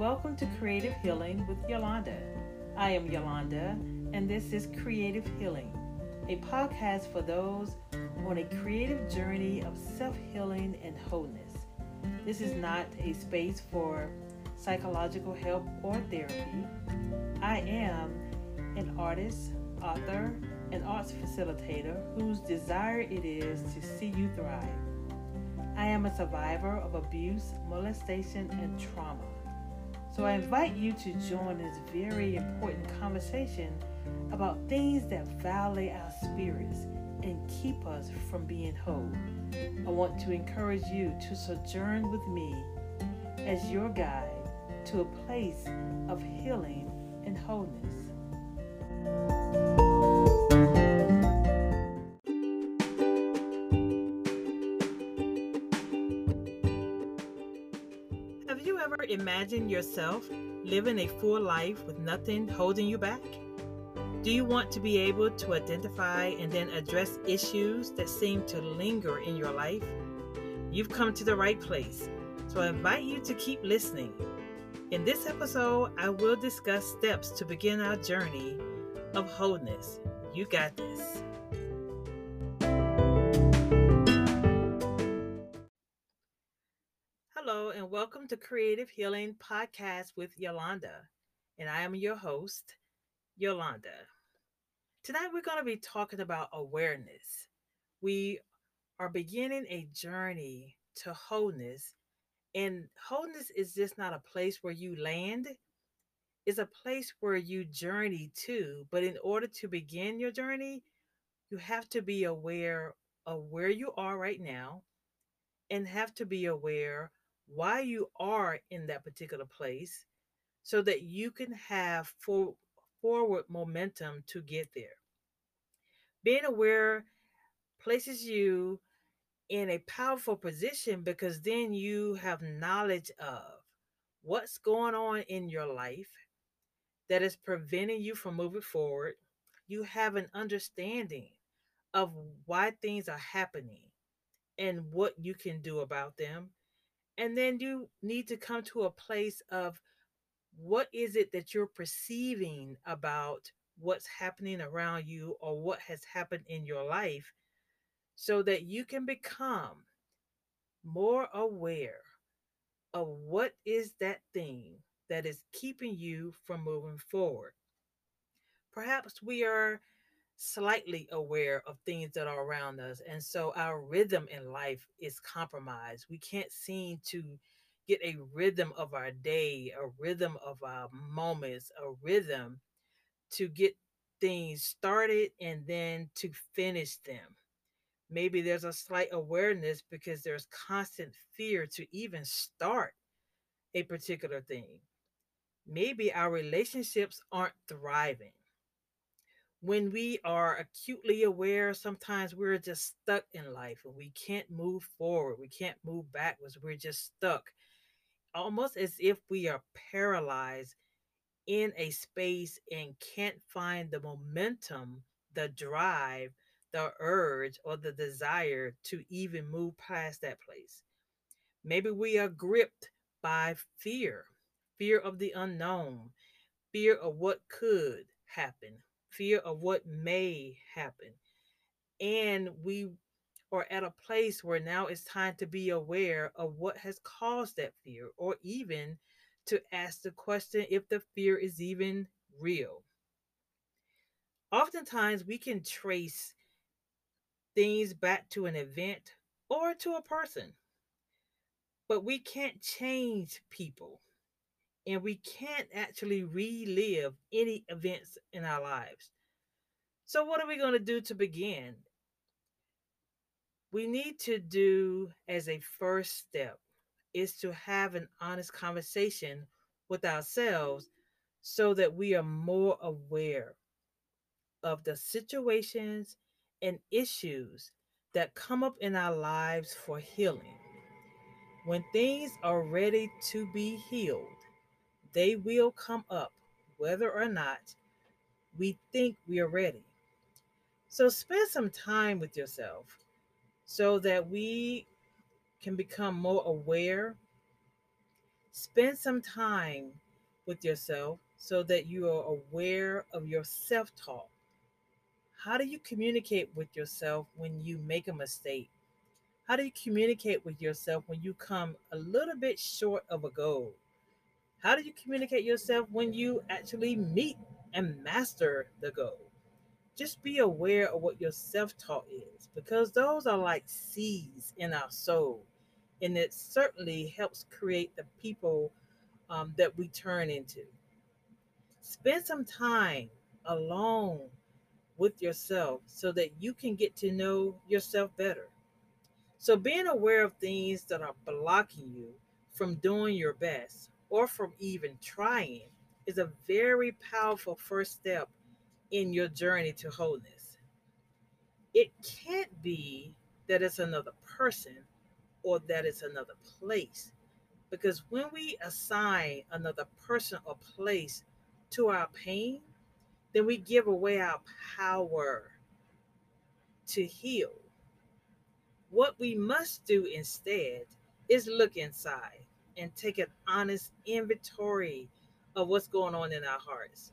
welcome to Creative Healing with Yolanda. I am Yolanda, and this is Creative Healing, a podcast for those on a creative journey of self healing and wholeness. This is not a space for psychological help or therapy. I am an artist, author, and arts facilitator whose desire it is to see you thrive. I am a survivor of abuse, molestation, and trauma. So I invite you to join this very important conversation about things that violate our spirits and keep us from being whole. I want to encourage you to sojourn with me as your guide to a place of healing and wholeness. Imagined yourself living a full life with nothing holding you back? Do you want to be able to identify and then address issues that seem to linger in your life? You've come to the right place, so I invite you to keep listening. In this episode, I will discuss steps to begin our journey of wholeness. You got this. And welcome to Creative Healing Podcast with Yolanda. And I am your host, Yolanda. Tonight, we're going to be talking about awareness. We are beginning a journey to wholeness, and wholeness is just not a place where you land, it's a place where you journey to. But in order to begin your journey, you have to be aware of where you are right now and have to be aware why you are in that particular place so that you can have for, forward momentum to get there. Being aware places you in a powerful position because then you have knowledge of what's going on in your life that is preventing you from moving forward. You have an understanding of why things are happening and what you can do about them and then you need to come to a place of what is it that you're perceiving about what's happening around you or what has happened in your life so that you can become more aware of what is that thing that is keeping you from moving forward. Perhaps we are slightly aware of things that are around us. And so our rhythm in life is compromised. We can't seem to get a rhythm of our day, a rhythm of our moments, a rhythm to get things started and then to finish them. Maybe there's a slight awareness because there's constant fear to even start a particular thing. Maybe our relationships aren't thriving when we are acutely aware, sometimes we're just stuck in life and we can't move forward. We can't move backwards. We're just stuck, almost as if we are paralyzed in a space and can't find the momentum, the drive, the urge, or the desire to even move past that place. Maybe we are gripped by fear fear of the unknown, fear of what could happen, fear of what may happen. And we are at a place where now it's time to be aware of what has caused that fear, or even to ask the question if the fear is even real. Oftentimes, we can trace things back to an event or to a person, but we can't change people and we can't actually relive any events in our lives. So, what are we going to do to begin? We need to do as a first step is to have an honest conversation with ourselves so that we are more aware of the situations and issues that come up in our lives for healing. When things are ready to be healed, they will come up whether or not we think we are ready. So spend some time with yourself so that we can become more aware Spend some time with yourself so that you are aware of your self talk. How do you communicate with yourself when you make a mistake? How do you communicate with yourself when you come a little bit short of a goal? How do you communicate yourself when you actually meet and master the goal? Just be aware of what your self talk is because those are like seeds in our soul. And it certainly helps create the people um, that we turn into. Spend some time alone with yourself so that you can get to know yourself better. So, being aware of things that are blocking you from doing your best or from even trying is a very powerful first step in your journey to wholeness. It can't be that it's another person or that it's another place. Because when we assign another person or place to our pain, then we give away our power to heal. What we must do instead is look inside and take an honest inventory of what's going on in our hearts.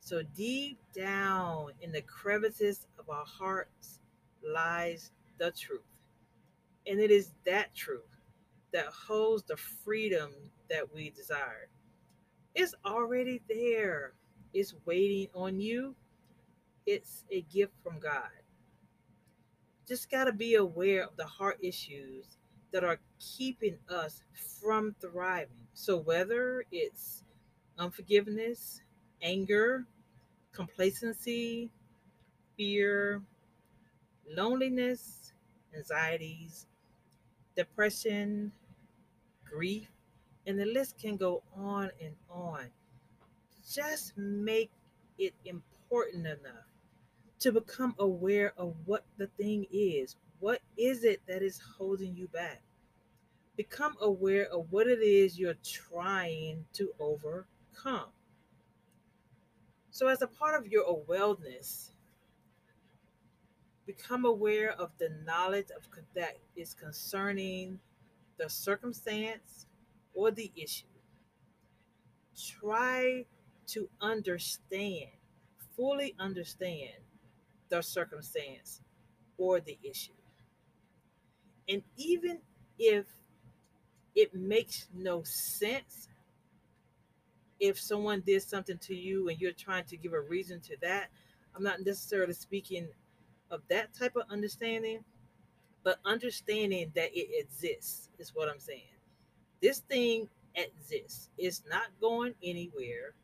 So, deep down in the crevices of our hearts lies the truth. And it is that truth that holds the freedom that we desire. It's already there, it's waiting on you. It's a gift from God. Just got to be aware of the heart issues that are keeping us from thriving. So, whether it's unforgiveness, anger, complacency, fear, loneliness, anxieties, depression, grief, and the list can go on and on. Just make it important enough to become aware of what the thing is. What is it that is holding you back? Become aware of what it is you're trying to overcome. So, as a part of your awareness, become aware of the knowledge of that is concerning the circumstance or the issue. Try to understand, fully understand the circumstance or the issue. And even if it makes no sense, if someone did something to you and you're trying to give a reason to that, I'm not necessarily speaking of that type of understanding, but understanding that it exists is what I'm saying. This thing exists. It's not going anywhere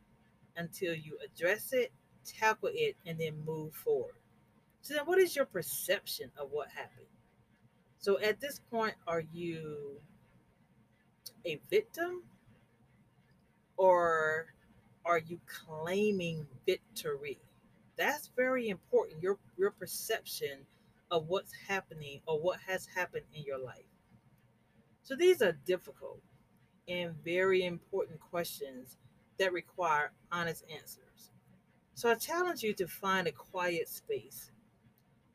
until you address it, tackle it, and then move forward. So then what is your perception of what happened? So at this point, are you a victim or are you claiming victory? That's very important. Your your perception of what's happening or what has happened in your life. So these are difficult and very important questions that require honest answers. So I challenge you to find a quiet space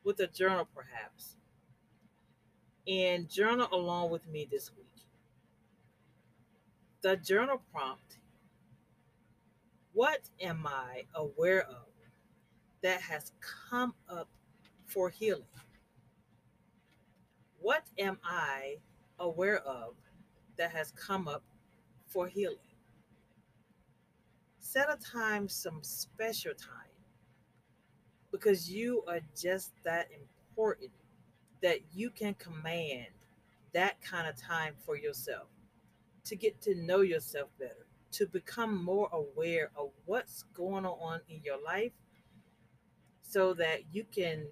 with a journal, perhaps, and journal along with me this week. The journal prompt What am I aware of that has come up for healing? What am I aware of that has come up for healing? Set a time, some special time, because you are just that important that you can command that kind of time for yourself to get to know yourself better, to become more aware of what's going on in your life so that you can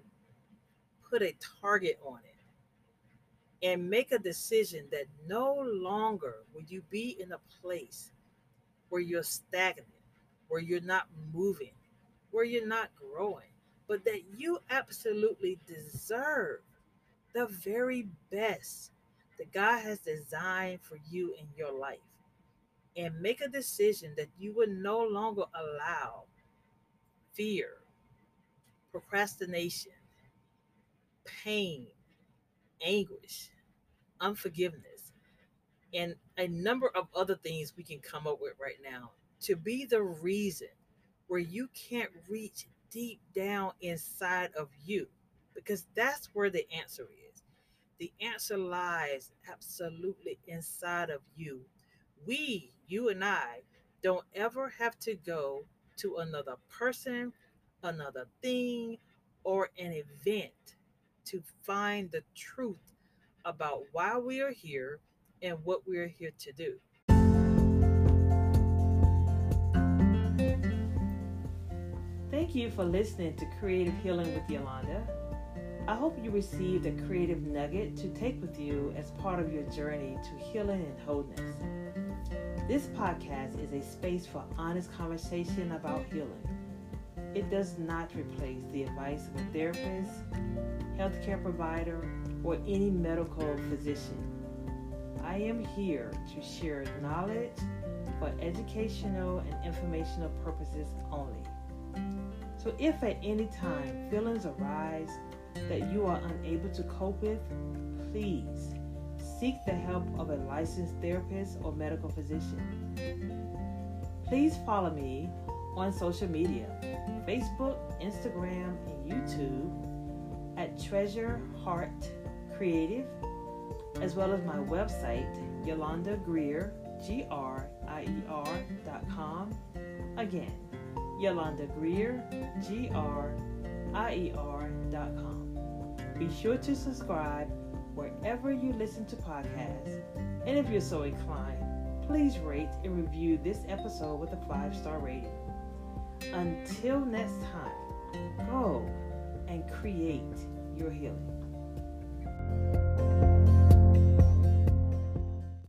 put a target on it and make a decision that no longer will you be in a place where you're stagnant, where you're not moving, where you're not growing, but that you absolutely deserve the very best that God has designed for you in your life. And make a decision that you would no longer allow fear, procrastination, pain, anguish, unforgiveness and a number of other things we can come up with right now to be the reason where you can't reach deep down inside of you because that's where the answer is. The answer lies absolutely inside of you. We, you and I, don't ever have to go to another person, another thing, or an event to find the truth about why we are here and what we are here to do. Thank you for listening to Creative Healing with Yolanda. I hope you received a creative nugget to take with you as part of your journey to healing and wholeness. This podcast is a space for honest conversation about healing. It does not replace the advice of a therapist, healthcare provider, or any medical physician. I am here to share knowledge for educational and informational purposes only. So, if at any time feelings arise that you are unable to cope with, please seek the help of a licensed therapist or medical physician. Please follow me on social media Facebook, Instagram, and YouTube at Treasure Heart Creative, as well as my website, Yolanda Grier, G R I E R dot com. Again, Yolanda Grier, G R I E R dot com. Be sure to subscribe wherever you listen to podcasts. And if you're so inclined, please rate and review this episode with a five star rating. Until next time, go and create your healing.